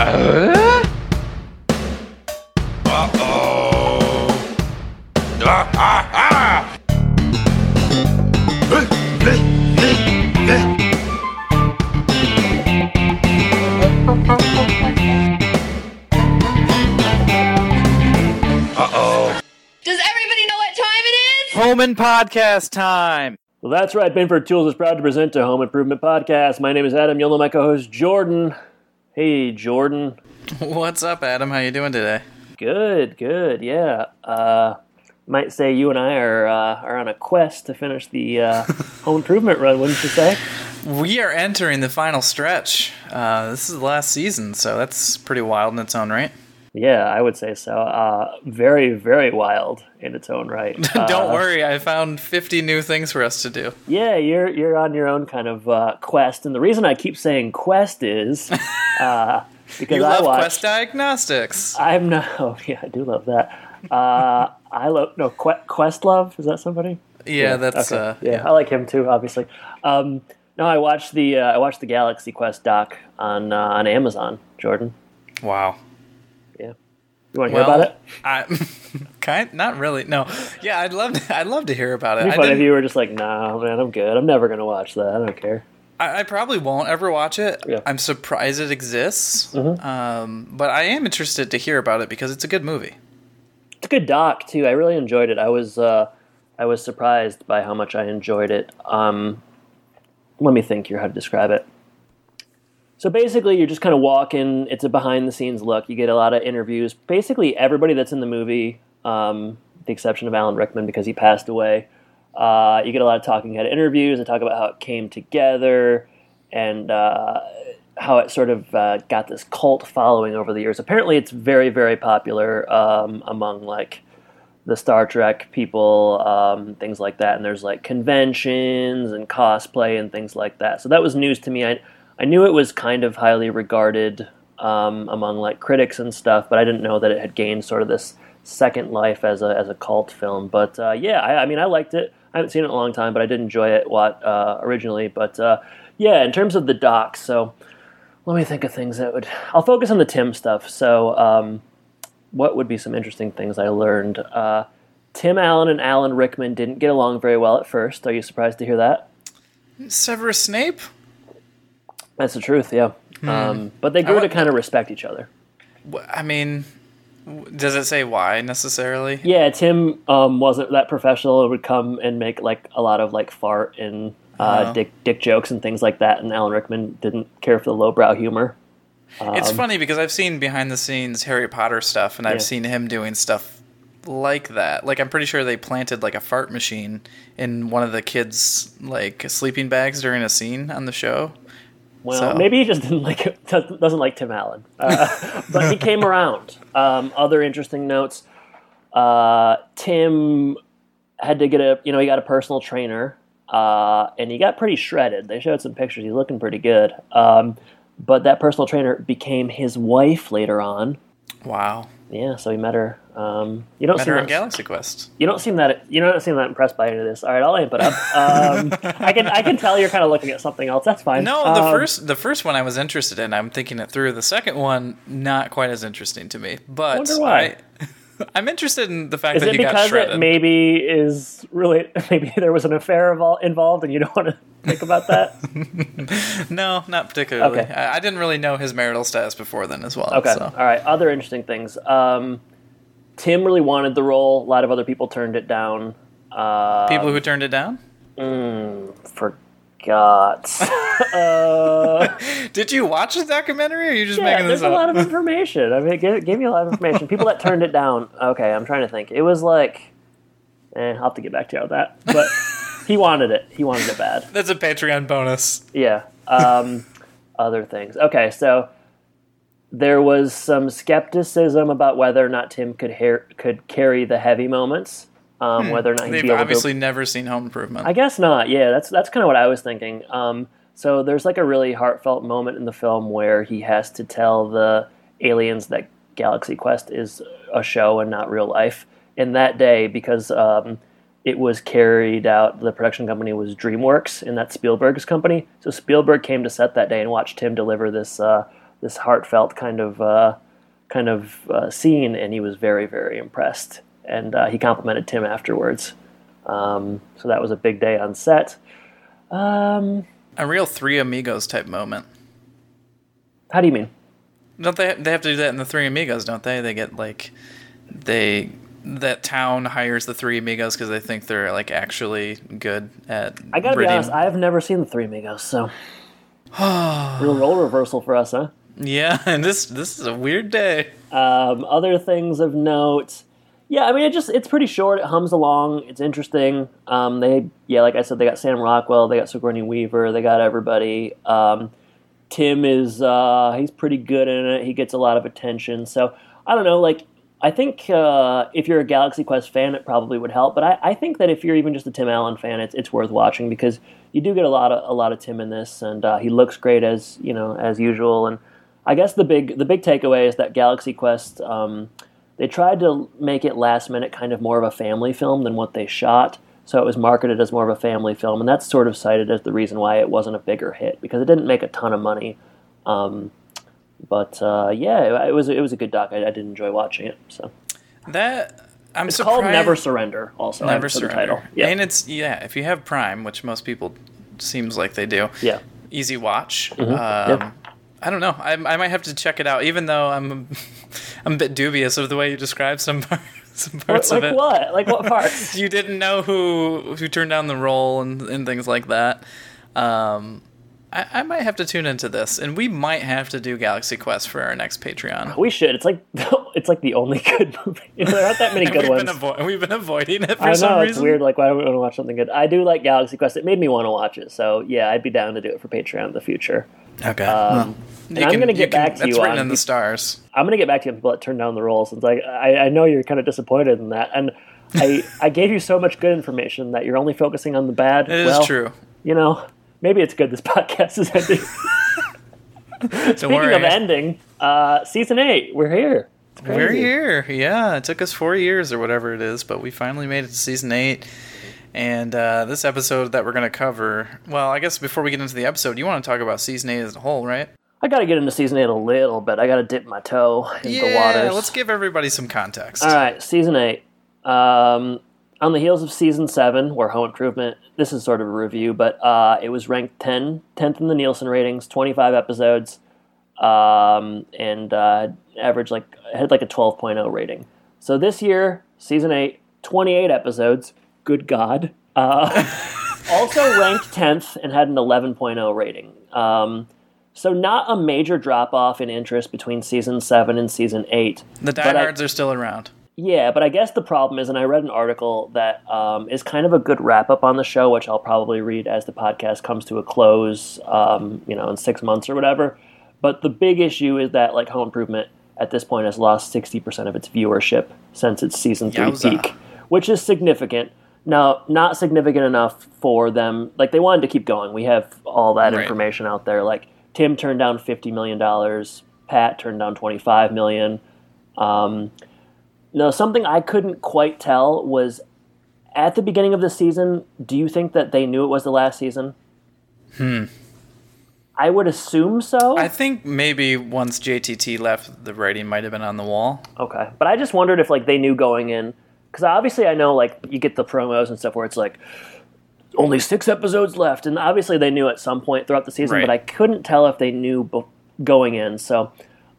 Uh? Uh-oh. Ah, ah, ah. Uh-oh. Does everybody know what time it is? Home and podcast time. Well, that's right. Binford Tools is proud to present a Home Improvement Podcast. My name is Adam. You'll know my co-host Jordan. Hey, Jordan. What's up, Adam? How you doing today? Good, good. Yeah. Uh, might say you and I are uh, are on a quest to finish the uh, Home Improvement run, wouldn't you say? We are entering the final stretch. Uh, this is the last season, so that's pretty wild in its own right. Yeah, I would say so. Uh, very, very wild in its own right. Don't Uh, worry, I found 50 new things for us to do. Yeah, you're you're on your own kind of uh, quest, and the reason I keep saying quest is uh, because You I love watched. Quest Diagnostics. I'm no, oh, yeah, I do love that. Uh, I love no que- Questlove. Is that somebody? Yeah, that's okay. uh, yeah, I like him too, obviously. Um, no, I watched the uh, I watched the Galaxy Quest doc on uh, on Amazon. Jordan, Wow. You want to hear about it? I kind not really. No. Yeah, I'd love to, I'd love to hear about it. It'd be funny if you were just like, "Nah, man, I'm good. I'm never gonna watch that. I don't care." I, I probably won't ever watch it. Yeah. Mm-hmm. I'm surprised it exists. Um, but I am interested to hear about it because it's a good movie. It's a good doc too. I really enjoyed it. I was uh, I was surprised by how much I enjoyed it. Um, let me think here how to describe it. So basically, you're just kind of walking. It's a behind the scenes look. You get a lot of interviews. Basically, everybody that's in the movie, um, the exception of Alan Rickman because he passed away. Uh, you get a lot of talking head interviews. They talk about how it came together and uh, how it sort of uh, got this cult following over the years. Apparently, it's very, very popular um, among like the Star Trek people, um, things like that. And there's like conventions and cosplay and things like that. So that was news to me. I I knew it was kind of highly regarded um, among like critics and stuff, but I didn't know that it had gained sort of this second life as a as a cult film. But uh, yeah, I, I mean, I liked it. I haven't seen it in a long time, but I did enjoy it what uh, originally. But uh, yeah, in terms of the docs, so let me think of things that would. I'll focus on the Tim stuff. So. Um, what would be some interesting things I learned? Uh, Tim Allen and Alan Rickman didn't get along very well at first. Are you surprised to hear that? Severus Snape? That's the truth, yeah. Um, but they grew to kind of respect each other. I mean, does it say why necessarily? Yeah, Tim um, wasn't that professional. It would come and make like a lot of like fart and uh, Oh. dick dick jokes and things like that. And Alan Rickman didn't care for the lowbrow humor. it's funny because I've seen behind the scenes Harry Potter stuff, and I've Yeah. seen him doing stuff like that. Like I'm pretty sure they planted like a fart machine in one of the kids' like sleeping bags during a scene on the show. Well, So- maybe he just didn't like doesn't doesn't like Tim Allen, uh, but he came around. Um, other interesting notes: uh, Tim had to get a you know he got a personal trainer, uh, and he got pretty shredded. They showed some pictures. He's looking pretty good. Um, but that personal trainer became his wife later on. Wow. Yeah, so we met her. Um, you don't Met seem her on that, Galaxy Quest. you don't seem that you don't seem that impressed by any of this. All right, I'll amp it up. Um, I can I can tell you're kind of looking at something else. That's fine. No, the Um, first the first one I was interested in. I'm thinking it through. The second one not quite as interesting to me. But Wonder why. I, I'm interested in the fact Is that it he got shredded. it maybe is really maybe there was an affair involved and you don't want to think about that? no, not particularly. Okay. I, I didn't really know his marital status before then as well. Okay, So. all right. Other interesting things. Um, Tim really wanted the role. A lot of other people turned it down. Uh, People who turned it down. Forgot. uh, Did you watch the documentary? Or are you just yeah, making there's this a lot of information. I mean, it gave, gave me a lot of information. People that turned it down. Okay, I'm trying to think. It was like, eh, I'll have to get back to you on that. But he wanted it. He wanted it bad. That's a Patreon bonus. Yeah. Um, other things. Okay, so there was some skepticism about whether or not Tim could hair, could carry the heavy moments. Um, Whether or not They've be able obviously to. never seen Home Improvement. I guess not. Yeah, that's that's kind of what I was thinking. Um, so there's like a really heartfelt moment in the film where he has to tell the aliens that Galaxy Quest is a show and not real life. In that day, because um, it was carried out, the production company was DreamWorks, and that's Spielberg's company. So Spielberg came to set that day and watched him deliver this uh, this heartfelt kind of uh, kind of uh, scene, and he was very very impressed, and uh, he complimented Tim afterwards. Um, so that was a big day on set. Um, A real Three Amigos type moment. how do you mean? Don't they? They have to do that in the Three Amigos, don't they? They get like they that town hires the Three Amigos because they think they're like actually good at. I gotta be honest, I have never seen the Three Amigos, so real role reversal for us, huh? Yeah, and this this is a weird day. Um, other things of note, yeah, I mean, it just it's pretty short. It hums along. It's interesting. Um, they, yeah, like I said, they got Sam Rockwell, they got Sigourney Weaver, they got everybody. Um, Tim is uh, he's pretty good in it. He gets a lot of attention. So I don't know, like. I think uh, if you're a Galaxy Quest fan, it probably would help. But I, I think that if you're even just a Tim Allen fan, it's, it's worth watching because you do get a lot of a lot of Tim in this, and uh, he looks great as you know as usual. And I guess the big the big takeaway is that Galaxy Quest um, they tried to make it last minute kind of more of a family film than what they shot. So it was marketed as more of a family film, and that's sort of cited as the reason why it wasn't a bigger hit because it didn't make a ton of money. Um, but uh, yeah, it, it was it was a good doc. I, I did enjoy watching it. So That I'm it's surprised. called Never Surrender. Also, Never surrender. title. Yeah, And it's yeah, if you have Prime, which most people seems like they do. yeah. Easy watch. Mm-hmm. Um, Yep. I don't know. I, I might have to check it out, even though I'm I'm a bit dubious of the way you describe some parts, some parts like of it. what? Like what parts? You didn't know who who turned down the role and, and things like that. Um, I, I might have to tune into this, and we might have to do Galaxy Quest for our next Patreon. we should. It's like it's like the only good movie. You know, there aren't that many good we've ones. been avo- we've been avoiding it for I some know it's reason. weird. Like, why don't we want to watch something good? I do like Galaxy Quest. It made me want to watch it. So yeah, I'd be down to do it for Patreon in the future. Okay. Um, You and I'm gonna you get can- back to that's you written on. in the stars. I'm gonna get back to you on people that turn down the roles. It's like I, I know you're kind of disappointed in that, and I I gave you so much good information that you're only focusing on the bad. It is well, true. You know, maybe it's good this podcast is ending. Speaking worry. of ending, uh, season eight, we're here. We're here. Yeah, it took us four years or whatever it is, but we finally made it to season eight. And uh, this episode that we're going to cover, well, I guess before we get into the episode, you want to talk about season eight as a whole, right? I got to get into season eight a little bit. I got to dip my toe in yeah, the water. let's give everybody some context. All right, season eight. Um, on the heels of season seven, where Home Improvement, this is sort of a review, but uh, it was ranked 10, 10th in the Nielsen ratings, 25 episodes, um, and uh, averaged like, had like a 12.0 rating. So this year, season eight, 28 episodes. Good God. Uh, also ranked 10th and had an 11.0 rating. Um, so not a major drop off in interest between season seven and season eight. the I- diehards are still around. Yeah, but I guess the problem is, and I read an article that um, is kind of a good wrap up on the show, which I'll probably read as the podcast comes to a close, um, you know, in six months or whatever. But the big issue is that like Home Improvement at this point has lost sixty percent of its viewership since its season three Yowza. peak, which is significant. Now, not significant enough for them. Like they wanted to keep going. We have all that Right. information out there. Like Tim turned down fifty million dollars. Pat turned down twenty five million. Um, no, something I couldn't quite tell was at the beginning of the season. Do you think that they knew it was the last season? Hmm. I would assume so. I think maybe once JTT left, the writing might have been on the wall. okay, but I just wondered if like they knew going in because obviously I know like you get the promos and stuff where it's like only six episodes left, and obviously they knew at some point throughout the season, Right. but I couldn't tell if they knew be- going in. So.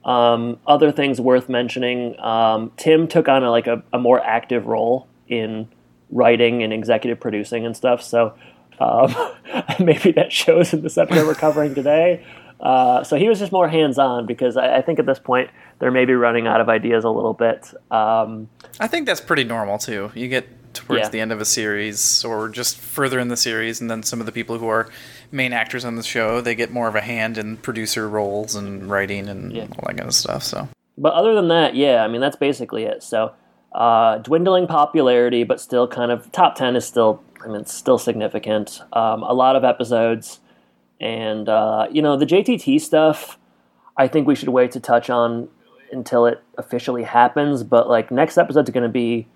Um, other things worth mentioning: um, Tim took on a, like a, a more active role in writing and executive producing and stuff. So um, maybe that shows in the episode we're covering today. Uh, so he was just more hands on because I, I think at this point they're maybe running out of ideas a little bit. Um, I think that's pretty normal too. You get towards Yeah. the end of a series or just further in the series, and then some of the people who are main actors on the show they get more of a hand in producer roles and writing and Yeah. all that kind of stuff. So but other than that, yeah, I mean that's basically it. So uh, dwindling popularity, but still kind of top ten is still. I mean, it's still significant. Um, a lot of episodes, and uh, you know the JTT stuff. I think we should wait to touch on until it officially happens. But like next episode's going to be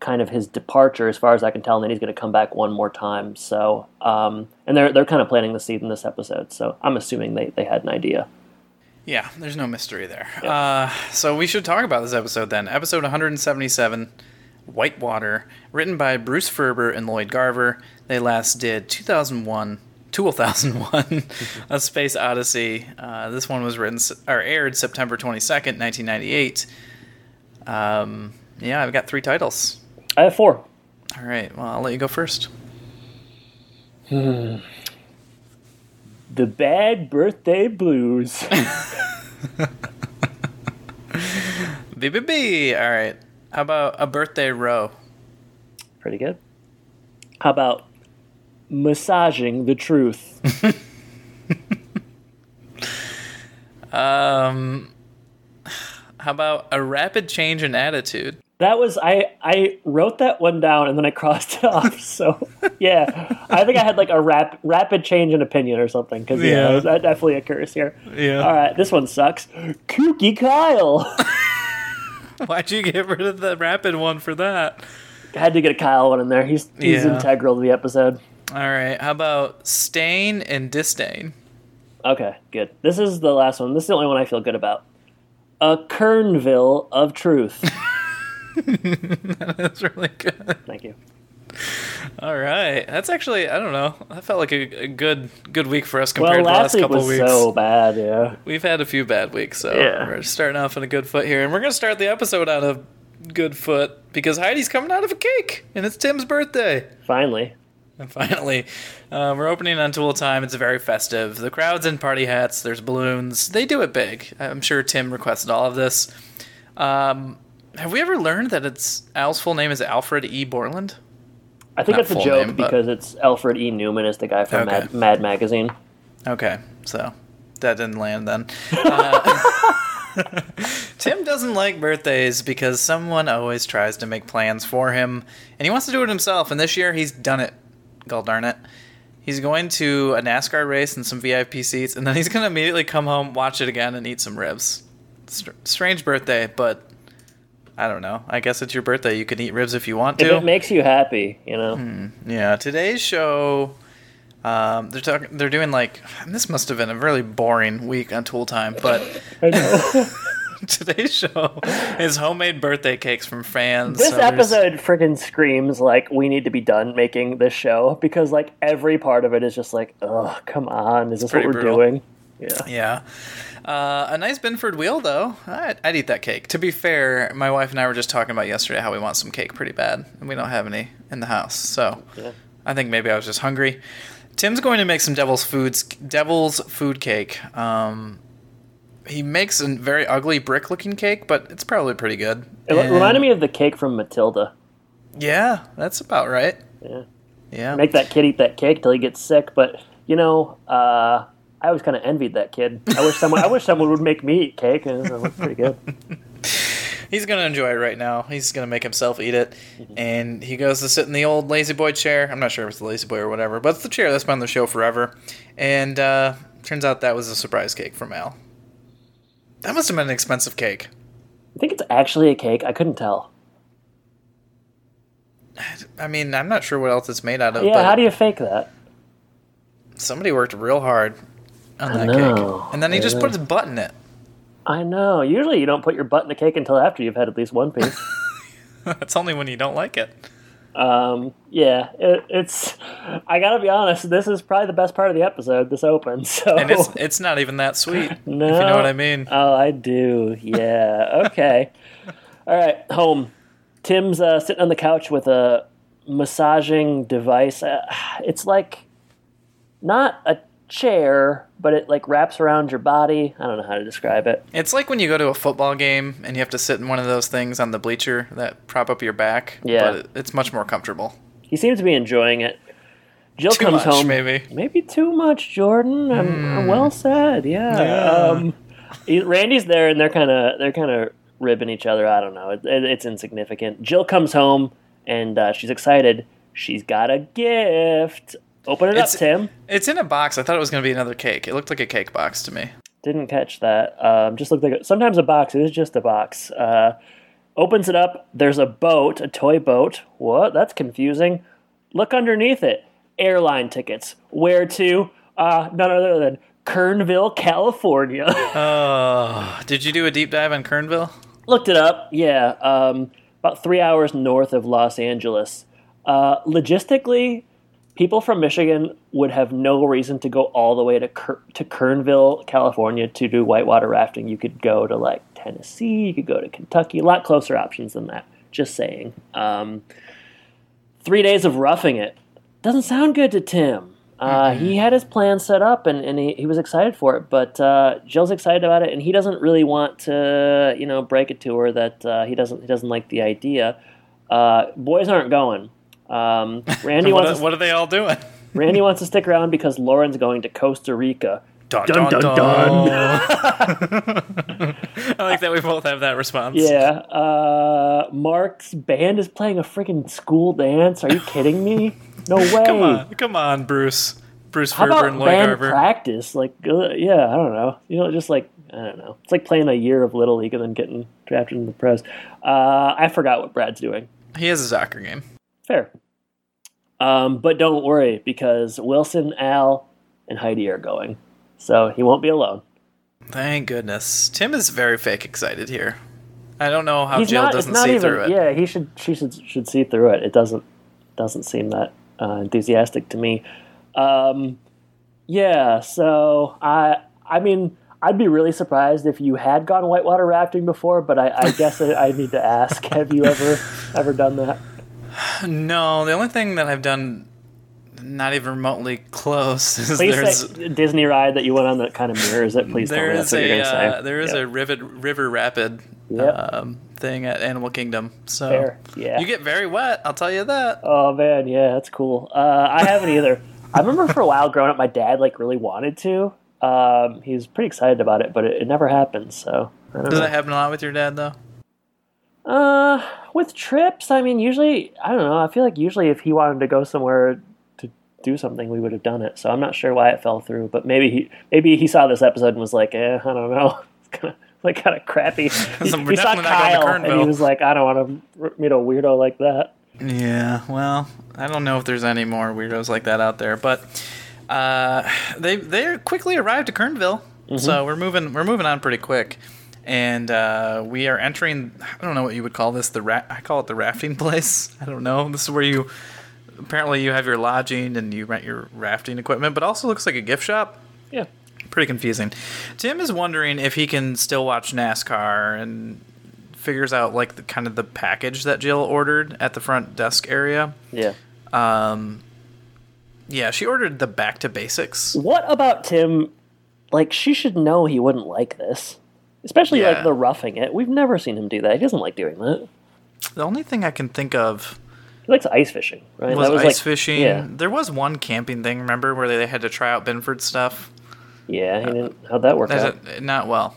kind of his departure, as far as I can tell, and then he's going to come back one more time. So, um, and they're they're kind of planting the seed in this episode. So I'm assuming they they had an idea. Yeah, there's no mystery there. Uh, so we should talk about this episode then. Episode 177, Whitewater, written by Bruce Ferber and Lloyd Garver. They last did 2001, 2001, A Space Odyssey. Uh, this one was written or aired September 22nd, 1998. Um, yeah, I've got three titles. I have four. All right, well, I'll let you go first. The Bad Birthday Blues. BBB. All right. How about A Birthday Row? Pretty good. How about massaging the truth? Um, how about A Rapid Change in Attitude? That was I. I wrote that one down and then I crossed it off. So yeah, I think I had like a rap, rapid change in opinion or something. Because yeah, Yeah. that definitely occurs here. Yeah. All right, this one sucks. Kooky Kyle. Why'd you get rid of the rapid one for that? had to get a Kyle one in there. He's he's Yeah. integral to the episode. All right. How about Stain and Disdain? Okay, good. This is the last one. This is the only one I feel good about. A Kernville of truth. That's really good. Thank you. All right. That's actually I don't know. That felt like a, a good good week for us Well, compared to the last last couple was weeks. so bad. Yeah. We've had a few bad weeks, so Yeah. we're starting off on a good foot here, and we're gonna start the episode on a good foot because Heidi's coming out of a cake, and it's Tim's birthday. Finally. And finally, uh, we're opening on Tool Time. It's very festive. The crowd's in party hats. There's balloons. They do it big. I'm sure Tim requested all of this. Um, have we ever learned that it's Al's full name is Alfred E. Borland? I think Not it's a joke name, because it's Alfred E. Neuman is the guy from Okay. Mad, Mad Magazine. Okay, so that didn't land then. Uh, Tim doesn't like birthdays because someone always tries to make plans for him, and he wants to do it himself. And this year, he's done it. God darn it! He's going to a NASCAR race and some VIP seats, and then he's going to immediately come home, watch it again, and eat some ribs. Str- strange birthday, but I don't know. I guess it's your birthday. You can eat ribs if you want to. If it makes you happy, you know. Hmm. Yeah, today's show. Um, they're talking. They're doing like this must have been a really boring week on Tool Time, but today's show is homemade birthday cakes from fans. this So episode freaking screams like we need to be done making this show because like every part of it is just like, oh, come on, is this what we're brutal. doing? Yeah. Yeah. Uh, a nice Binford wheel, though. I'd, I'd eat that cake. To be fair, my wife and I were just talking about yesterday how we want some cake pretty bad, and we don't have any in the house. So Yeah. I think maybe I was just hungry. Tim's going to make some devil's foods, devil's food cake. Um, he makes a very ugly brick-looking cake, but it's probably pretty good. It And- reminded me of the cake from Matilda. Yeah, that's about right. Yeah. Yeah. Make that kid eat that cake till he gets sick, but you know, uh, I always kind of envied that kid. I wish someone, I wish someone would make me eat cake, and it looked pretty good. He's gonna enjoy it right now. He's gonna make himself eat it, Mm-hmm. and he goes to sit in the old lazy boy chair. I'm not sure if it's the lazy boy or whatever, but it's the chair that's been on the show forever. And uh, turns out that was a surprise cake from Al. That must have been an expensive cake. I think it's actually a cake. I couldn't tell. I mean, I'm not sure what else it's made out of. Yeah, but how do you fake that? somebody worked real hard on I that know. cake, and then he just Yeah. put his butt in it. I know. Usually, you don't put your butt in a cake until after you've had at least one piece. That's only when you don't like it. um, yeah, it, it's. I gotta be honest. This is probably the best part of the episode. This opens. So. And it's it's not even that sweet. no. If you know what I mean. Oh, I do. Yeah. Okay. All right. Home. Tim's uh, sitting on the couch with a massaging device. Uh, it's like not a chair, but it like wraps around your body. I don't know how to describe it. It's like when you go to a football game and you have to sit in one of those things on the bleacher that prop up your back. Yeah. But it's much more comfortable. He seems to be enjoying it. Jill Too comes much, home. maybe. Maybe too much, Jordan. I'm, well said. Yeah. Yeah. Um, Randy's there, and they're kind of they're kind of ribbing each other. I don't know. It, it, it's insignificant. Jill comes home, and uh, she's excited. She's got a gift. Open it It's- up, Tim. It's in a box. I thought it was going to be another cake. It looked like a cake box to me. Didn't catch that. Um, just looked like a, sometimes a box. It is just a box. Uh, opens it up. There's a boat, a toy boat. What? That's confusing. Look underneath it. Airline tickets. Where to? Uh, none other than Kernville, California. Oh, did you do a deep dive on Kernville? Looked it up. Yeah, um, about three hours north of Los Angeles. Uh, logistically, people from Michigan would have no reason to go all the way to Ker- to Kernville, California, to do whitewater rafting. You could go to like Tennessee. You could go to Kentucky. A lot closer options than that. Just saying. Um, three days of roughing it doesn't sound good to Tim. Uh, He had his plan set up and, and he, he was excited for it, but uh, Jill's excited about it, and he doesn't really want to, you know, break it to her that uh, he doesn't he doesn't like the idea. Uh, boys aren't going. Um, Randy What, wants are- to, what are they all doing? Randy wants to stick around because Lauren's going to Costa Rica. Dun, Dun, dun, dun. I like that we both have that response. Yeah, uh, Mark's band is playing a freaking school dance. Are you kidding me? No way. Come on, come on, Bruce. Bruce How Ferber about and Lloyd band Garver. practice? Like, uh, yeah, I don't know. You know, just like I don't know. It's like playing a year of little league and then getting drafted in the pros. Uh, I forgot what Brad's doing. He has a soccer game. Fair. Um, but don't worry because Wilson, Al, and Heidi are going, so he won't be alone. Thank goodness. Tim is very fake excited here. I don't know how He's Jill not. Doesn't see even. through it. Yeah, he should. She should. Should see through it. It doesn't. Doesn't seem that uh, enthusiastic to me. Um, yeah. So I. I mean, I'd be really surprised if you had gone whitewater rafting before, but I, I guess I, I need to ask: Have you ever ever done that? No, the only thing that I've done, not even remotely close, is Please there's Disney ride that you went on that kind of mirrors it. Please tell there me that's is what you're a gonna say. uh, there is Yep. a river river rapid Yep. um, thing at Animal Kingdom. So Fair, yeah. you get very wet. I'll tell you that. Oh man, yeah, that's cool. Uh, I haven't either. I remember for a while growing up, my dad like really wanted to. Um, he was pretty excited about it, but it, it never happened. So Does know. that happen a lot with your dad though? Uh, with trips, I mean, usually I don't know. I feel like usually if he wanted to go somewhere to do something, we would have done it. So I'm not sure why it fell through, but maybe he maybe he saw this episode and was like, eh, I don't know. It's kind of like kind of crappy. He, he saw definitely not going to Kyle and he was like, I don't want to meet a weirdo like that. Yeah, well, I don't know if there's any more weirdos like that out there, but uh, they they quickly arrived to Kernville, so we're moving we're moving on pretty quick, and uh, we are entering. I don't know what you would call this. The ra- I call it the rafting place. I don't know. This is where you apparently you have your lodging and you rent your rafting equipment, but also looks like a gift shop. Yeah. Pretty confusing. Tim is wondering if he can still watch NASCAR and figures out like the kind of the package that Jill ordered at the front desk area. Yeah. Um, yeah, she ordered the back to basics. What about Tim? Like, she should know he wouldn't like this. Especially, Yeah. like, the roughing it. We've never seen him do that. He doesn't like doing that. The only thing I can think of He likes ice fishing, right? was, that ice like, fishing. Yeah. There was one camping thing, remember, where they had to try out Binford stuff. Yeah, he didn't, how'd that work out? not well.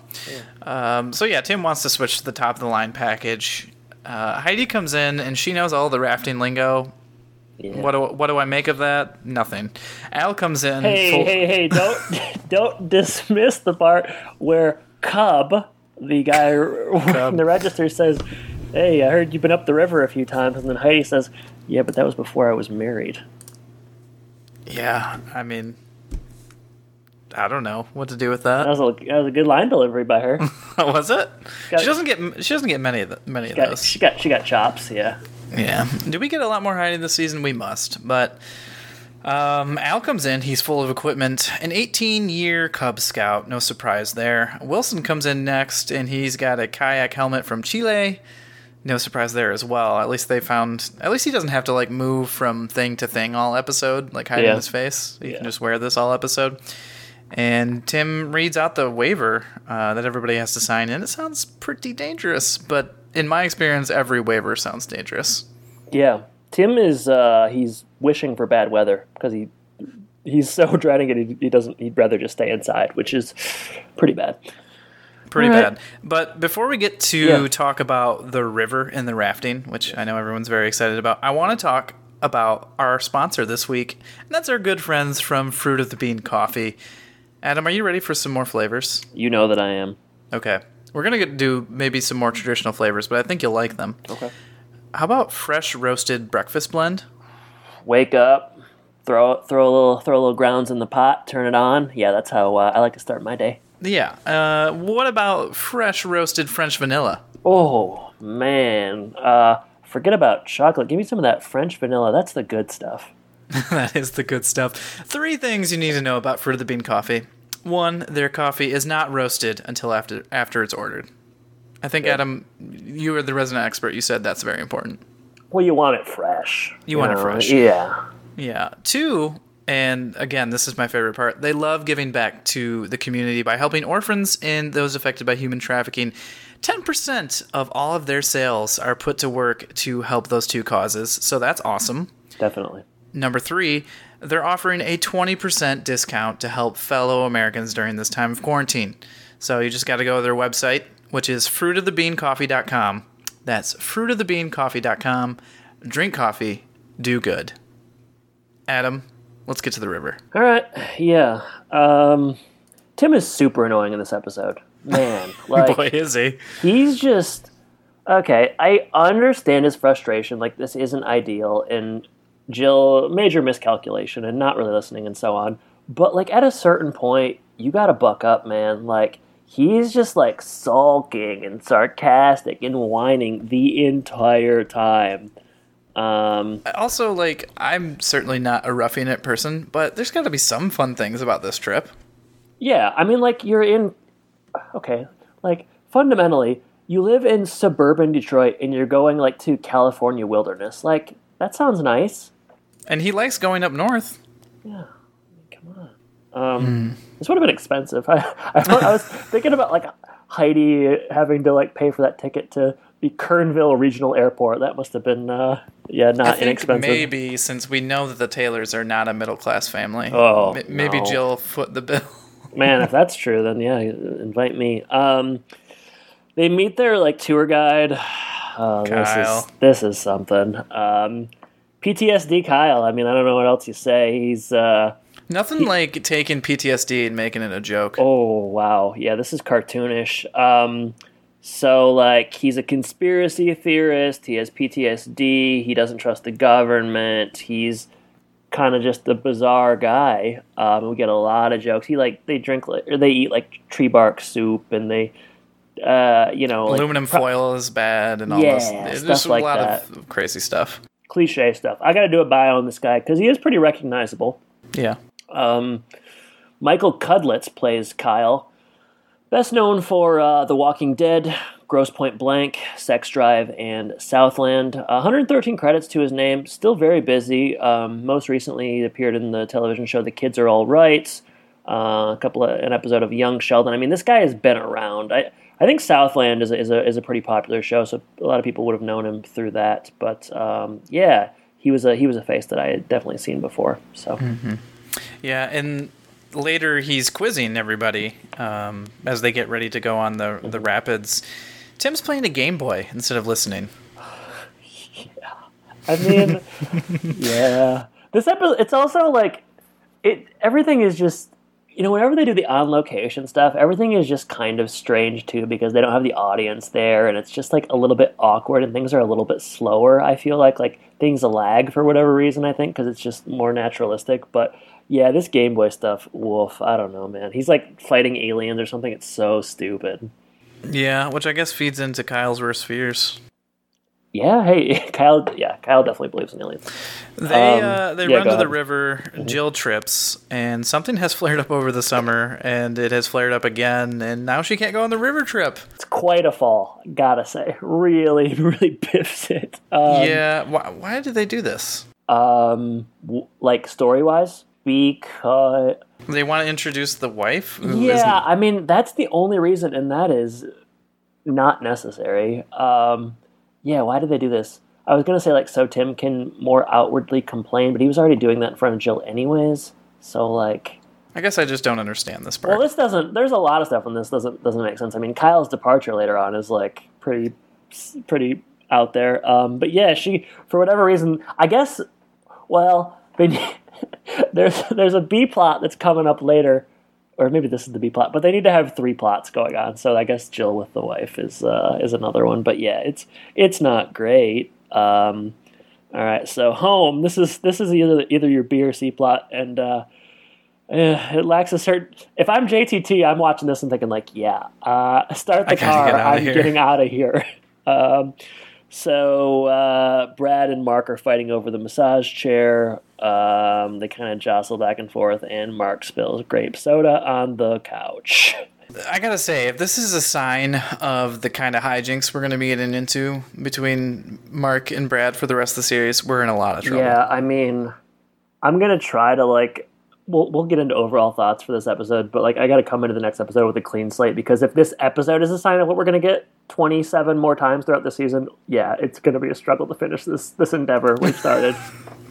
Um, so yeah, Tim wants to switch to the top of the line package. Uh, Heidi comes in and she knows all the rafting lingo. Yeah. What do, what do I make of that? Nothing. Al comes in. Hey, full- hey, hey! Don't don't dismiss the part where Cub, the guy in the register, says, "Hey, I heard you've been up the river a few times," and then Heidi says, "Yeah, but that was before I was married." Yeah, I mean, I don't know what to do with That that. was a that was a good line delivery by her. was it? Got- She doesn't get she doesn't get many of the, many of Got, those. she got she got chops. Yeah. Yeah. Do we get a lot more Heidi this season? We must. But um, Al comes in. He's full of equipment. An 18 year Cub Scout. No surprise there. Wilson comes in next, and he's got a kayak helmet from Chile. No surprise there as well. At least they found. At least he doesn't have to like move from thing to thing all episode, like hiding Yeah. his face. He Yeah. can just wear this all episode. And Tim reads out the waiver uh, that everybody has to sign, and it sounds pretty dangerous. But in my experience, every waiver sounds dangerous. Yeah, Tim is uh, he's wishing for bad weather because he he's so dreading it. He, he doesn't. He'd rather just stay inside, which is pretty bad. pretty All right. bad. But before we get to Yeah. talk about the river and the rafting, which I know everyone's very excited about, I want to talk about our sponsor this week, and that's our good friends from Fruit of the Bean Coffee. Adam, are you ready for some more flavors? You know that I am. Okay. We're going to do maybe some more traditional flavors, but I think you'll like them. Okay. How about fresh roasted breakfast blend? Wake up. throw throw a little throw a little grounds in the pot, turn it on. Yeah, that's how uh, I like to start my day. Yeah. Uh, what about fresh roasted French vanilla? Oh man, uh, forget about chocolate. Give me some of that French vanilla. That's the good stuff. that is the good stuff. Three things you need to know about Fruit of the Bean coffee. One, their coffee is not roasted until after after it's ordered. I think Adam, you are the resident expert. You said that's very important. Well, you want it fresh. You want it fresh. Yeah. Yeah. Two, and again, this is my favorite part. They love giving back to the community by helping orphans and those affected by human trafficking. 10% of all of their sales are put to work to help those two causes. So that's awesome. Definitely. Number three, they're offering a 20% discount to help fellow Americans during this time of quarantine. So you just got to go to their website, which is fruitofthebeancoffee.com. That's fruitofthebeancoffee.com. Drink coffee, do good. Adam, let's get to the river. All right. Yeah. Um, Tim is super annoying in this episode. Man, like Boy, is he. he's just okay. I understand his frustration. Like this isn't ideal, and Jill major miscalculation and not really listening and so on. But like at a certain point, you gotta buck up, man. Like he's just like sulking and sarcastic and whining the entire time. Um, Also, like, I'm certainly not a roughing it person, but there's got to be some fun things about this trip. Yeah, I mean, like you're in. Okay, like fundamentally, you live in suburban Detroit and you're going like to California wilderness. Like that sounds nice. And he likes going up north. Yeah, come on. Um, This would have been expensive. I, I, I was thinking about like Heidi having to like pay for that ticket to the Kernville Regional Airport. That must have been uh, yeah, not inexpensive. maybe since we know that the Taylors are not a middle class family, Oh, m- maybe no. Jill foot the bill. Man, if that's true, then yeah, invite me. Um, they meet their like tour guide. Oh, this is this is something. Um, PTSD Kyle. I mean, I don't know what else you say. He's uh, Nothing like taking PTSD and making it a joke. oh wow, yeah, this is cartoonish. Um, so like he's a conspiracy theorist. He has PTSD. He doesn't trust the government. He's kind of just a bizarre guy. Um, we get a lot of jokes. He like they drink like, or they eat like tree bark soup and they, uh, you know, like, Aluminum pro- foil is bad and all Yeah, this. There's stuff a like lot that. of crazy stuff. cliche stuff. I got to do a bio on this guy because he is pretty recognizable. Yeah. Um, Michael Cudlitz plays Kyle, best known for uh, The Walking Dead, Grosse Pointe Blank, Sex Drive, and Southland. 113 credits to his name. Still very busy. Um, most recently, he appeared in the television show The Kids Are All Right. Uh, a couple of an episode of Young Sheldon. I mean, this guy has been around. I I think Southland is a, is a is a pretty popular show, so a lot of people would have known him through that. But um, yeah, he was a he was a face that I had definitely seen before. So. Yeah, and later he's quizzing everybody um, as they get ready to go on the the rapids. Tim's playing a Game Boy instead of listening. yeah. I mean, yeah. This episode, it's also like, it. Everything is just, you know, whenever they do the on location stuff, everything is just kind of strange too because they don't have the audience there, and it's just like a little bit awkward, and things are a little bit slower. I feel like like things lag for whatever reason. I think because it's just more naturalistic, but. Yeah, this Game Boy stuff, wolf, I don't know, man. He's like fighting aliens or something. It's so stupid. Yeah, which I guess feeds into Kyle's worst fears. Yeah, hey, Kyle. Yeah, Kyle definitely believes in aliens. They Um, uh, they yeah, run to the river. Jill trips, and something has flared up over the summer, and it has flared up again, and now she can't go on the river trip. It's quite a fall, gotta say. Really, really biffs it. Um, yeah, why, why did they do this? Um, w- like story wise, because They want to introduce the wife. who yeah, isn't- I mean that's the only reason, and that is not necessary. Um, yeah, why did they do this? I was gonna say like so Tim can more outwardly complain, but he was already doing that in front of Jill anyways. So like, I guess I just don't understand this part. well, this doesn't. There's a lot of stuff in this doesn't doesn't make sense. I mean, Kyle's departure later on is like pretty pretty out there. Um, but yeah, she for whatever reason, I guess. Well, they, there's there's a B plot that's coming up later, or maybe this is the B plot. But they need to have three plots going on. So I guess Jill with the wife is uh, is another one. But yeah, it's it's not great. Um, All right, so home. This is this is either either your B or C plot, and uh, eh, it lacks a certain. If I'm JTT, I'm watching this and thinking like, yeah, uh, start the car. get I'm here. getting out of here. um, so uh, Brad and Mark are fighting over the massage chair. Um, they kind of jostle back and forth, and Mark spills grape soda on the couch. I gotta say, if this is a sign of the kind of hijinks we're gonna be getting into between Mark and Brad for the rest of the series, we're in a lot of trouble. Yeah, I mean, I'm gonna try to like. We'll we'll get into overall thoughts for this episode, but like I got to come into the next episode with a clean slate because if this episode is a sign of what we're gonna get 27 more times throughout the season, yeah, it's gonna be a struggle to finish this this endeavor we've started.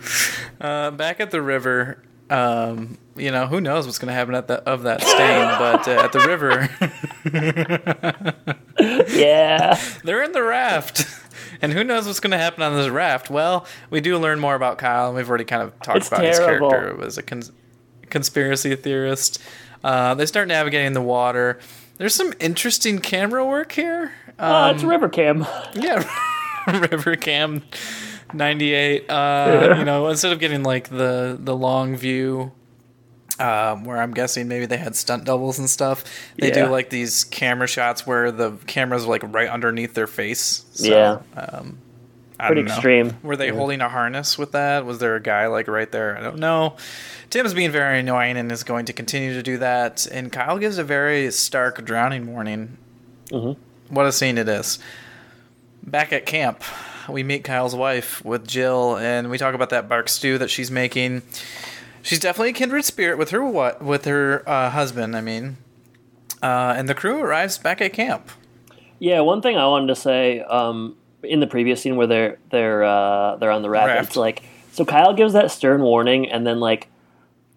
Uh, back at the river, um, you know, who knows what's gonna happen at the of that stain, but uh, at the river, yeah, they're in the raft. And who knows what's going to happen on this raft? Well, we do learn more about Kyle, and we've already kind of talked It's about terrible. his character It was a cons- conspiracy theorist. Uh, they start navigating the water. There's some interesting camera work here. uh, Um, it's River Cam. yeah, River Cam 98. Uh, you know, instead of getting like the the long view, um, where I'm guessing maybe they had stunt doubles and stuff. They Yeah. do like these camera shots where the camera's like right underneath their face. So, Yeah. um, I Pretty don't know. extreme. Were they holding a harness with that? Was there a guy like right there? I don't know. Tim's being very annoying and is going to continue to do that. And Kyle gives a very stark drowning warning. Mm-hmm. What a scene it is. Back at camp, we meet Kyle's wife with Jill, and we talk about that bark stew that she's making. She's definitely a kindred spirit with her what with her uh, husband. I mean, uh, and the crew arrives back at camp. Yeah, one thing I wanted to say um, in the previous scene where they're they're uh, they're on the raft, Raft. it's like so Kyle gives that stern warning, and then like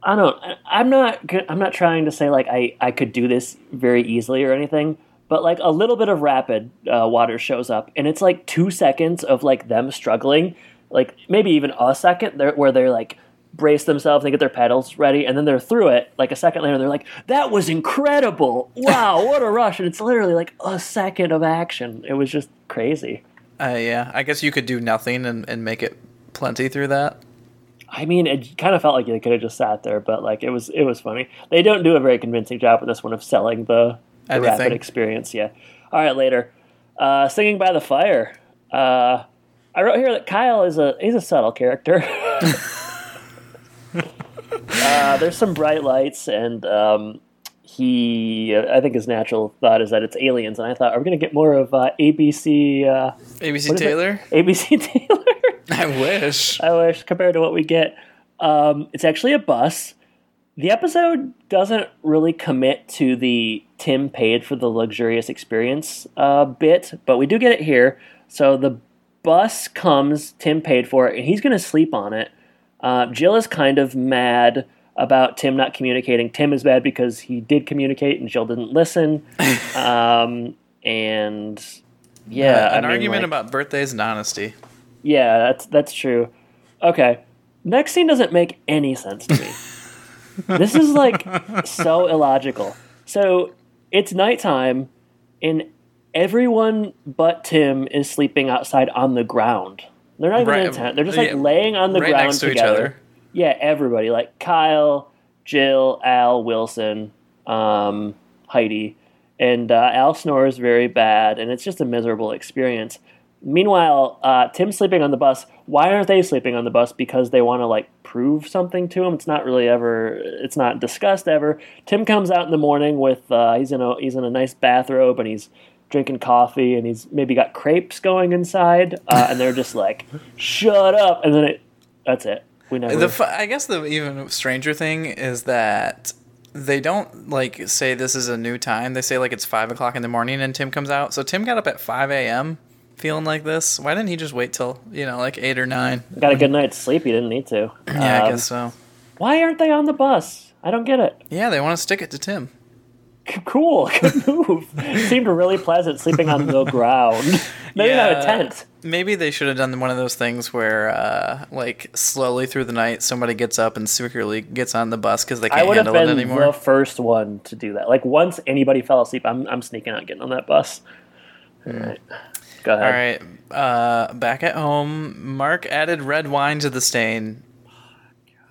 I don't, I'm not I'm not trying to say like I I could do this very easily or anything, but like a little bit of rapid uh, water shows up, and it's like two seconds of like them struggling, like maybe even a second there where they're like brace themselves, they get their pedals ready, and then they're through it. Like a second later, they're like, "That was incredible! Wow, what a rush!" And it's literally like a second of action. It was just crazy. Uh, yeah, I guess you could do nothing and, and make it plenty through that. I mean, it kind of felt like they could have just sat there, but like it was it was funny. They don't do a very convincing job with this one of selling the, the Anything. rapid experience. Yeah. All right, later. Uh, singing by the fire. Uh, I wrote here that Kyle is a he's a subtle character. uh, there's some bright lights, and um, he I think his natural thought is that it's aliens, and I thought, are we gonna get more of uh, ABC uh, ABC What is it? Taylor? ABC Taylor? I wish. I wish compared to what we get. Um, it's actually a bus. The episode doesn't really commit to the Tim paid for the luxurious experience uh, bit, but we do get it here. So the bus comes, Tim paid for it, and he's going to sleep on it. Uh, Jill is kind of mad about Tim not communicating. Tim is mad because he did communicate and Jill didn't listen. um, and yeah, Uh, an I mean, argument like- about birthdays and honesty. yeah, that's that's true. Okay. Next scene doesn't make any sense to me. this is like so illogical. So it's nighttime and everyone but Tim is sleeping outside on the ground. They're not even in a tent. They're just like yeah, laying on the right ground next to each together. other. Yeah, everybody. Like Kyle, Jill, Al, Wilson, um, Heidi. And uh, Al snores very bad, and it's just a miserable experience. Meanwhile, uh, Tim's sleeping on the bus. Why aren't they sleeping on the bus? Because they want to like prove something to him. It's not really ever. It's not discussed ever. Tim comes out in the morning with uh, he's in a he's in a nice bathrobe and he's drinking coffee and he's maybe got crepes going inside, uh, and they're just like, "Shut up!" And then it that's it. We never. The I guess the even stranger thing is that they don't like say this is a new time. They say like it's five o'clock in the morning and Tim comes out. So Tim got up at five a.m. feeling like this. Why didn't he just wait till you know like eight or nine? got a good night's sleep. He didn't need to. Yeah, I Um, guess so. Why aren't they on the bus? I don't get it. Yeah, they want to stick it to Tim. Cool, good move. Seemed really pleasant sleeping on the ground. Maybe not a tent. Maybe they should have done one of those things where, uh, like, slowly through the night, somebody gets up and secretly gets on the bus because they can't would have handle it been anymore. the first one to do that. Like once anybody fell asleep, I'm I'm sneaking out, getting on that bus. All right. Go ahead. All right. Uh, back at home, Mark added red wine to the stain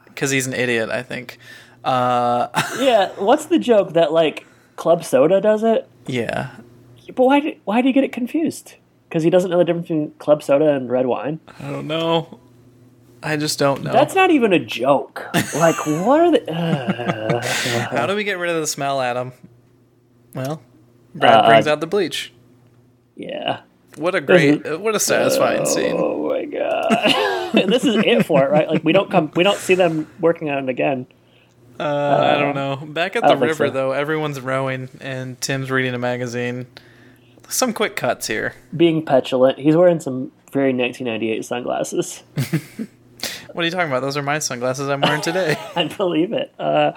because he's an idiot. I think. Uh, Yeah, what's the joke that like club soda does it? yeah. But why? Did, why do you get it confused? Because he doesn't know the difference between club soda and red wine. I don't know. I just don't know. That's not even a joke. Like, what are the? Uh, How do we get rid of the smell, Adam? Well, Brad Uh, brings out the bleach. yeah. What a great, uh, what a satisfying scene. Oh my god. and this is it for it, right? Like we don't come, we don't see them working on it again. Uh, I don't know. Back at the river, so. though, everyone's rowing and Tim's reading a magazine. Some quick cuts here. Being petulant, he's wearing some very 1998 sunglasses. What are you talking about? Those are my sunglasses I'm wearing today. I believe it. Uh,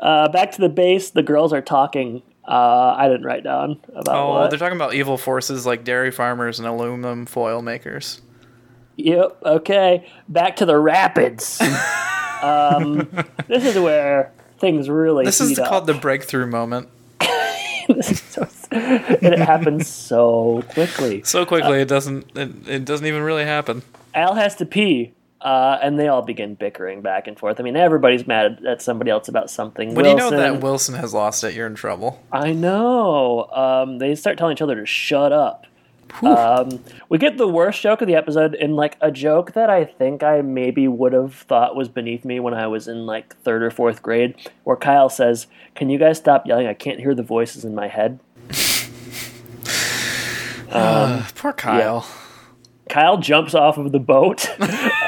uh, back to the base, the girls are talking. Uh, I didn't write down about oh, what. they're talking about evil forces like dairy farmers and aluminum foil makers. Yep. Okay. Back to the rapids. um, this is where things really. This is up. called the breakthrough moment. So- and it happens so quickly. So quickly, it doesn't. It, it doesn't even really happen. Al has to pee, uh, and they all begin bickering back and forth. I mean, everybody's mad at somebody else about something. When you know Wilson- that Wilson has lost it, you're in trouble. I know. Um, they start telling each other to shut up. Um, we get the worst joke of the episode in like a joke that I think I maybe would have thought was beneath me when I was in like third or fourth grade, where Kyle says, "Can you guys stop yelling? I can't hear the voices in my head." Poor Kyle. Kyle jumps off of the boat.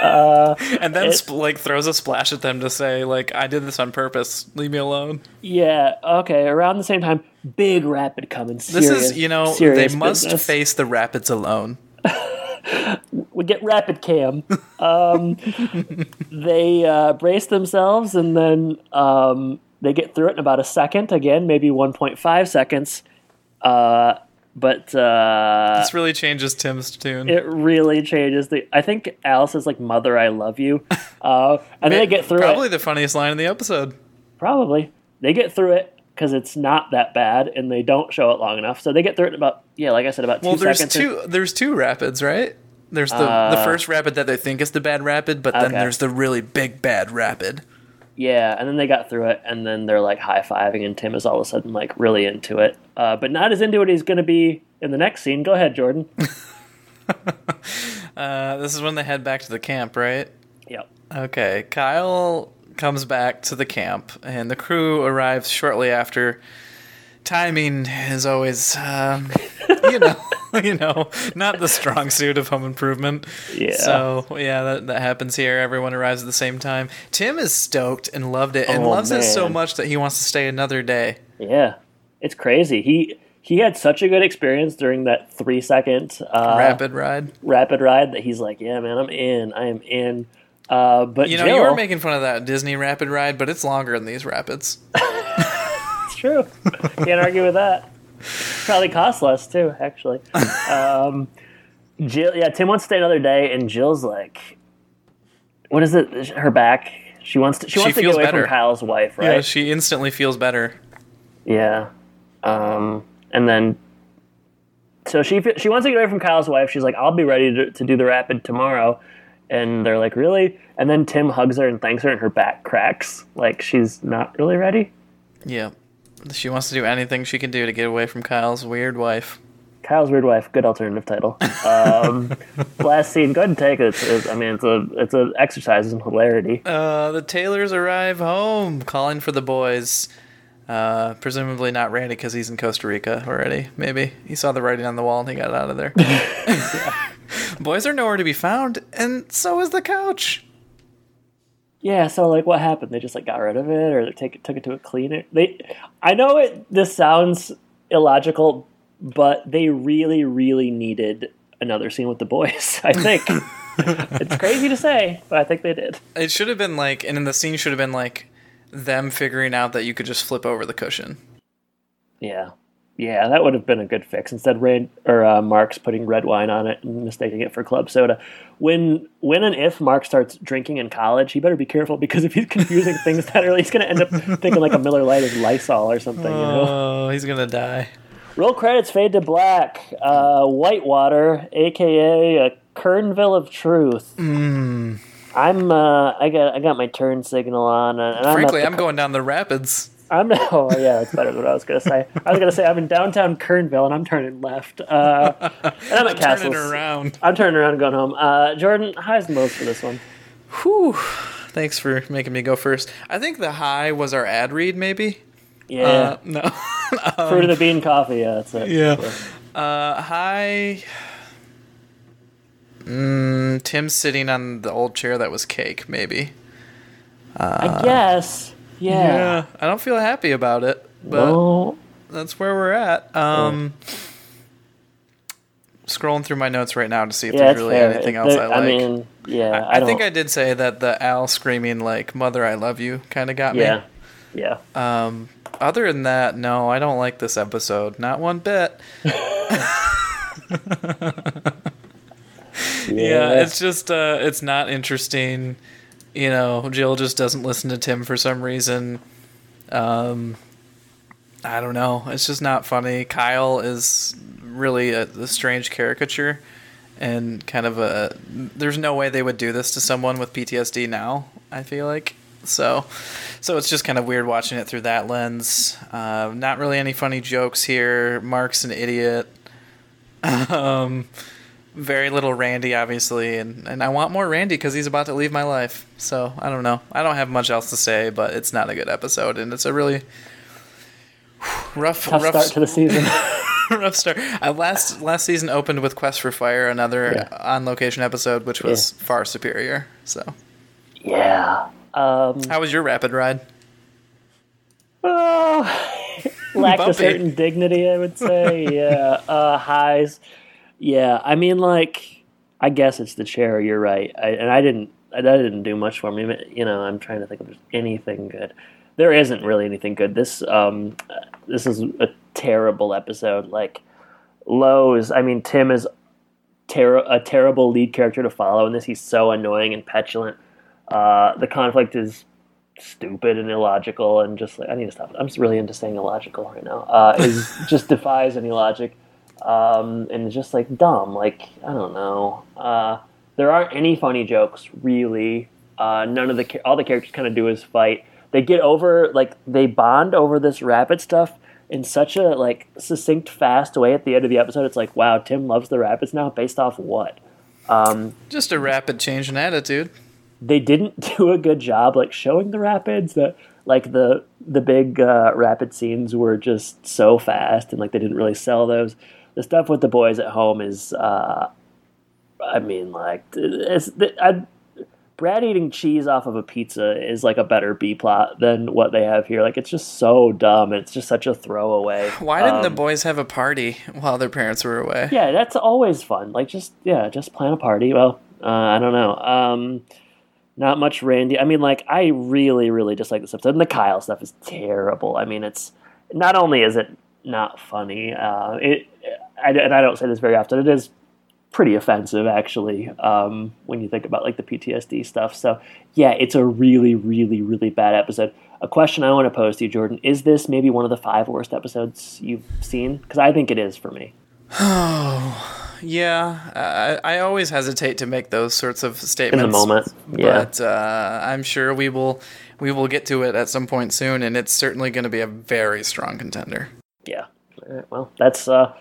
And then It- like throws a splash at them to say like I did this on purpose. Leave me alone. yeah, okay. Around the same time, big rapid coming. This is you know they must business. face the rapids alone. we get rapid cam. Um, they uh, brace themselves and then um, they get through it in about a second. Again, maybe 1.5 seconds. Uh, but uh, This really changes Tim's tune. it really changes the. I think Alice is like "Mother, I love you," uh, and then they get through Probably it. the funniest line in the episode. Probably they get through it because it's not that bad, and they don't show it long enough. So they get through it about yeah, like I said, about two Well, there's seconds. two. There's two rapids, right? There's the the Uh, first rapid that they think is the bad rapid, but then Okay. there's the really big bad rapid. Yeah, and then they got through it, and then they're like high fiving, and Tim is all of a sudden like really into it, uh, but not as into it as he's going to be in the next scene. Go ahead, Jordan. Uh, this is when they head back to the camp, right? yep. Okay, Kyle comes back to the camp, and the crew arrives shortly after. Timing is always, um, you know, you know, not the strong suit of Home Improvement. Yeah. So yeah, that, that happens here. Everyone arrives at the same time. Tim is stoked and loved it, and Oh, loves it so much that he wants to stay another day. Yeah, it's crazy. He he had such a good experience during that three second uh, Rapid ride. rapid ride that he's like, yeah, man, I'm in. I am in. Uh, but You know, Jill, you were making fun of that Disney rapid ride, but it's longer than these rapids. true. Can't argue with that. Probably cost less too, actually. Um, Jill, yeah, Tim wants to stay another day, and Jill's like, what is it? Her back. She wants to. She She wants to get away better. from Kyle's wife, right? Yeah, she instantly feels better. Yeah. Um, and then, so she she wants to get away from Kyle's wife. She's like, "I'll be ready to, to do the rapid tomorrow." And they're like, "Really?" And then Tim hugs her and thanks her, and her back cracks, like she's not really ready. Yeah. She wants to do anything she can do to get away from Kyle's weird wife. Kyle's weird wife, good alternative title. Um, last scene, go ahead and take it. It's, it's, I mean, it's a it's an exercise in hilarity. Uh, the Taylors arrive home, calling for the boys. Uh, presumably not Randy because he's in Costa Rica already. Maybe he saw the writing on the wall and he got out of there. boys are nowhere to be found, and so is the couch. Yeah, so like, what happened? They just like got rid of it, or they take it, took it to a cleaner. They, I know it. This sounds illogical, but they really, really needed another scene with the boys. I think it's crazy to say, but I think they did. It should have been like, and in the scene should have been like them figuring out that you could just flip over the cushion. Yeah, yeah, that would have been a good fix. Instead, Rand or uh, Mark's putting red wine on it and mistaking it for club soda. When, when and if Mark starts drinking in college, he better be careful because if he's confusing things that early, he's going to end up thinking like a Miller Lite is Lysol or something. You know. Oh, he's gonna die. Roll credits fade to black. Uh, Whitewater, aka a Kernville of Truth. Hmm. I'm. Uh, I got. I got my turn signal on, and I'm Frankly, I'm going down the rapids. I'm. Oh yeah, that's better than what I was gonna say. I was gonna say I'm in downtown Kernville, and I'm turning left. Uh, and I'm at Turning Castles. around. I'm turning around and going home. Uh, Jordan, highs and lows for this one. Whew. Thanks for making me go first. I think the high was our ad read, maybe. Yeah, Uh, no. fruit of the bean coffee. Yeah, that's it. Yeah. Uh, high. Mm, Tim sitting on the old chair that was cake, maybe. I guess. Yeah. I don't feel happy about it, but Well, that's where we're at. Um, Scrolling through my notes right now to see if yeah, there's really fair. anything else There- I like. I mean, yeah, I, I, don't, think I did say that the Al screaming like "Mother, I love you" kind of got me. Yeah, yeah. Um, other than that, no, I don't like this episode. Not one bit. Yeah, it's just uh, it's not interesting. You know, Jill just doesn't listen to Tim for some reason. Um, I don't know. It's just not funny. Kyle is really a, a strange caricature, and kind of a. There's no way they would do this to someone with PTSD now. I feel like so. So it's just kind of weird watching it through that lens. Uh, not really any funny jokes here. Mark's an idiot. Um, very little Randy, obviously, and, and I want more Randy because he's about to leave my life. So I don't know. I don't have much else to say, but it's not a good episode, and it's a really rough, tough rough, start to the season. rough start. Uh, last last season opened with Quest for Fire, another Yeah. on location episode, which was far superior. So, yeah. Um, how was your rapid ride? oh, lacked a certain dignity, I would say. Yeah. Uh, highs. Yeah. I mean, like, I guess it's the chair. You're right. I, and I didn't. I, that didn't do much for me. You know, I'm trying to think of anything good. There isn't really anything good. This um, this is a terrible episode. Like lows. I mean, Tim is ter- a terrible lead character to follow in this. He's so annoying and petulant. Uh, the conflict is stupid and illogical, and just like I need to stop. I'm just really into saying illogical right now. Uh, is just defies any logic, um, and it's just like dumb. Like I don't know. Uh, there aren't any funny jokes really. Uh, none of the all the characters kind of do is fight. They get over like they bond over this rapid stuff in such a like succinct, fast way at the end of the episode. It's like, wow, Tim loves the rapids now. Based off what? Um, Just a rapid change in attitude. they didn't do a good job like showing the rapids that like the the big uh, rapid scenes were just so fast and like they didn't really sell those the stuff with the boys at home is uh i mean like it's I, brad eating cheese off of a pizza is like a better b plot than what they have here like it's just so dumb it's just such a throwaway Why didn't the Um, boys have a party while their parents were away? yeah, that's always fun. Like just yeah, just plan a party. Well, uh, I don't know. Um, not much Randy. I mean, like I really, really dislike this episode. And the Kyle stuff is terrible. I mean, it's not only is it not funny, uh, it I, and I don't say this very often. It is pretty offensive actually um, when you think about like the PTSD stuff. So yeah, it's a really, really, really bad episode. A question I want to pose to you, Jordan: Is this maybe one of the five worst episodes you've seen? Because I think it is for me. Oh, yeah, I, I always hesitate to make those sorts of statements in the moment. Yeah. but uh, I'm sure we will we will get to it at some point soon, and it's certainly going to be a very strong contender. yeah. Right, well, that's uh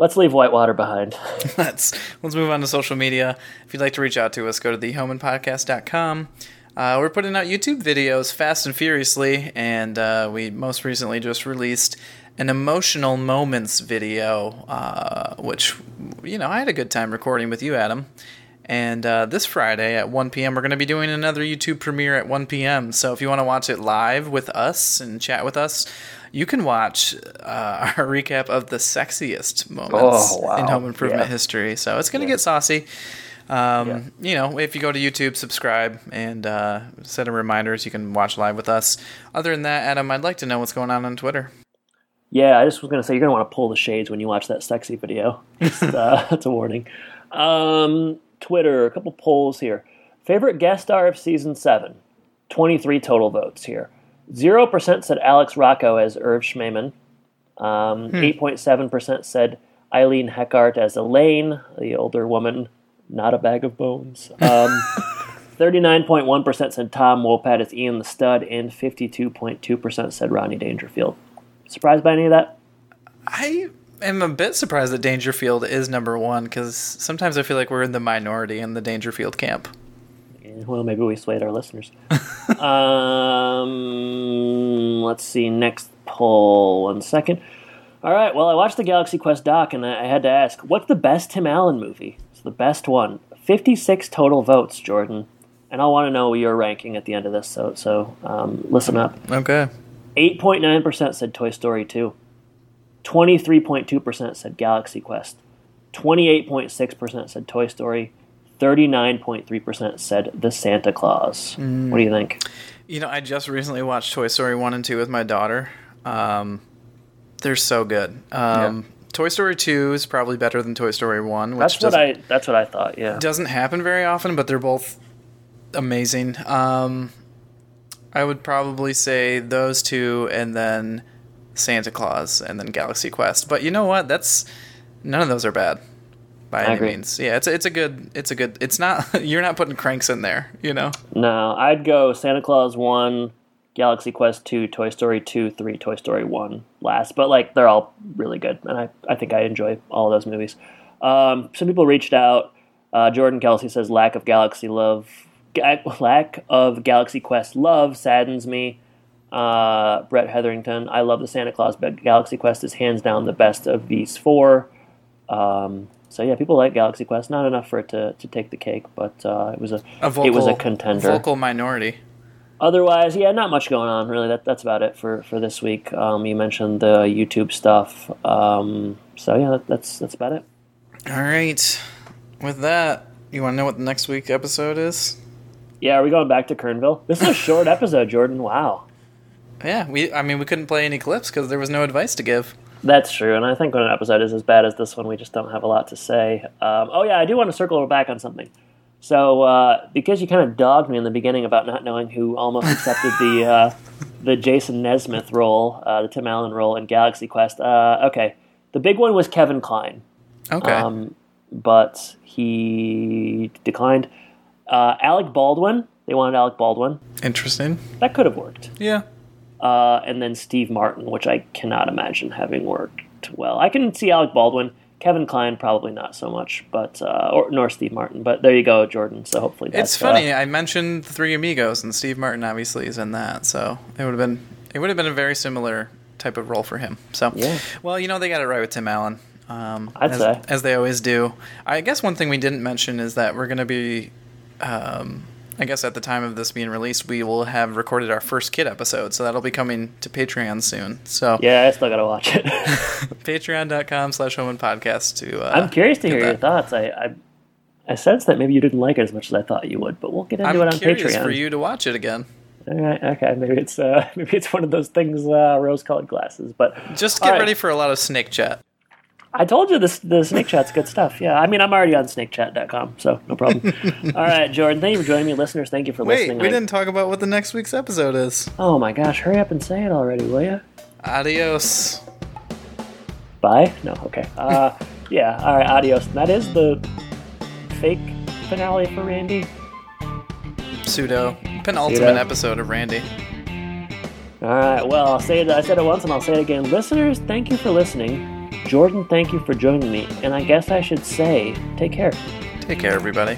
let's leave Whitewater behind. let's let's move on to social media. If you'd like to reach out to us, go to thehomanpodcast.com. Uh, we're putting out YouTube videos fast and furiously, and uh, we most recently just released an emotional moments video, uh, which you know I had a good time recording with you, Adam. And uh, this Friday at 1 p.m., we're going to be doing another YouTube premiere at 1 p.m. So if you want to watch it live with us and chat with us, you can watch uh, our recap of the sexiest moments Oh, wow. in home improvement Yeah. history. So it's going to get saucy. Um, You know, if you go to YouTube, subscribe, and uh, set a reminders, you can watch live with us. Other than that, Adam, I'd like to know what's going on on Twitter. Yeah, I just was gonna say you're gonna want to pull the shades when you watch that sexy video. Just, uh, that's a warning. Um, Twitter, a couple polls here. Favorite guest star of season seven. Twenty-three total votes here. Zero percent said Alex Rocco as Irv Schmeman. Um, 8.7% said Eileen Heckart as Elaine, the older woman, not a bag of bones. Um, 39.1% said Tom Wopat as Ian the Stud, and 52.2% said Rodney Dangerfield. Surprised by any of that? I am a bit surprised that Dangerfield is number one because sometimes I feel like we're in the minority in the Dangerfield camp. Well, maybe we swayed our listeners. um, let's see. Next poll. One second. All right. Well, I watched the Galaxy Quest doc, and I I had to ask, what's the best Tim Allen movie? It's the best one. Fifty-six total votes, Jordan. And I'll want to know your ranking at the end of this. So, so um, listen up. Okay. 8.9% said Toy Story 2. 23.2% said Galaxy Quest. 28.6% said Toy Story. 39.3% said The Santa Claus. What do you think? You know, I just recently watched Toy Story 1 and 2 with my daughter. Um, they're so good. Um, Toy Story 2 is probably better than Toy Story 1, which That's what I that's what I thought, yeah. It doesn't happen very often, but they're both amazing. Um, I would probably say those two and then Santa Claus and then Galaxy Quest. But you know what? That's none of those are bad by I any agree. means. Yeah, it's it's a good it's a good it's not you're not putting cranks in there, you know. No, I'd go Santa Claus 1, Galaxy Quest 2, Toy Story 2, 3, Toy Story 1 last. But, like, they're all really good, and I, I think I enjoy all of those movies. Um, some people reached out. Uh, Jordan Kelsey says, lack of Galaxy love, ga- lack of Galaxy Quest love saddens me. Uh, Brett Hetherington, I love the Santa Claus, but Galaxy Quest is hands down the best of these four. Um, so yeah, people like Galaxy Quest. Not enough for it to, to take the cake, but uh, it was a, A vocal, it was a contender. Vocal minority. Otherwise, yeah, not much going on really. That that's about it for for this week. Um, you mentioned the YouTube stuff, um, so yeah, that, that's that's about it. All right. With that, you want to know what the next week episode is? Yeah, are we going back to Kernville? This is a short episode, Jordan. Wow, Yeah, we. I mean, we couldn't play any clips because there was no advice to give. That's true. And I think when an episode is as bad as this one, we just don't have a lot to say. Um, oh yeah, I do want to circle back on something. So uh, because you kind of dogged me in the beginning about not knowing who almost accepted the uh, the Jason Nesmith role, uh, the Tim Allen role in Galaxy Quest. Uh, okay, the big one was Kevin Kline. Okay. um, but he declined. Uh, Alec Baldwin, they wanted Alec Baldwin. Interesting. That could have worked. Yeah. Uh, and then Steve Martin, which I cannot imagine having worked well. I can see Alec Baldwin. Kevin Kline, probably not so much, but uh, or nor Steve Martin. But there you go, Jordan. So hopefully that's It's funny. I mentioned the Three Amigos, and Steve Martin obviously is in that, so it would have been it would have been a very similar type of role for him. So, Yeah. well, you know they got it right with Tim Allen. Um, I'd as, say. as they always do. I guess one thing we didn't mention is that we're going to be. Um, I guess at the time of this being released, we will have recorded our first kid episode, so that'll be coming to Patreon soon. So yeah, I still gotta watch it. patreon.com slash home and podcast to uh, I'm curious to hear your thoughts. I, I I sense that maybe you didn't like it as much as I thought you would, but we'll get into I'm it on curious Patreon. for you to watch it again. All right, okay, maybe it's uh, maybe it's one of those things, uh, rose-colored glasses. But Just get right. ready for a lot of snake chat. I told you this the Snake Chat's good stuff. Yeah, I mean I'm already on SnakeChat.com, so no problem. All right, Jordan, thank you for joining me, listeners. Thank you for Wait, listening. we I- didn't talk about what the next week's episode is. Oh my gosh, hurry up and say it already, will you? Adios. Bye. No, okay. Uh, yeah. All right, adios. That is the fake finale for Randy. Pseudo. Penultimate Pseudo. episode of Randy. All right. Well, I'll say it. I said it once, and I'll say it again. Listeners, thank you for listening. Jordan, thank you for joining me. And I guess I should say, take care. Take care, everybody.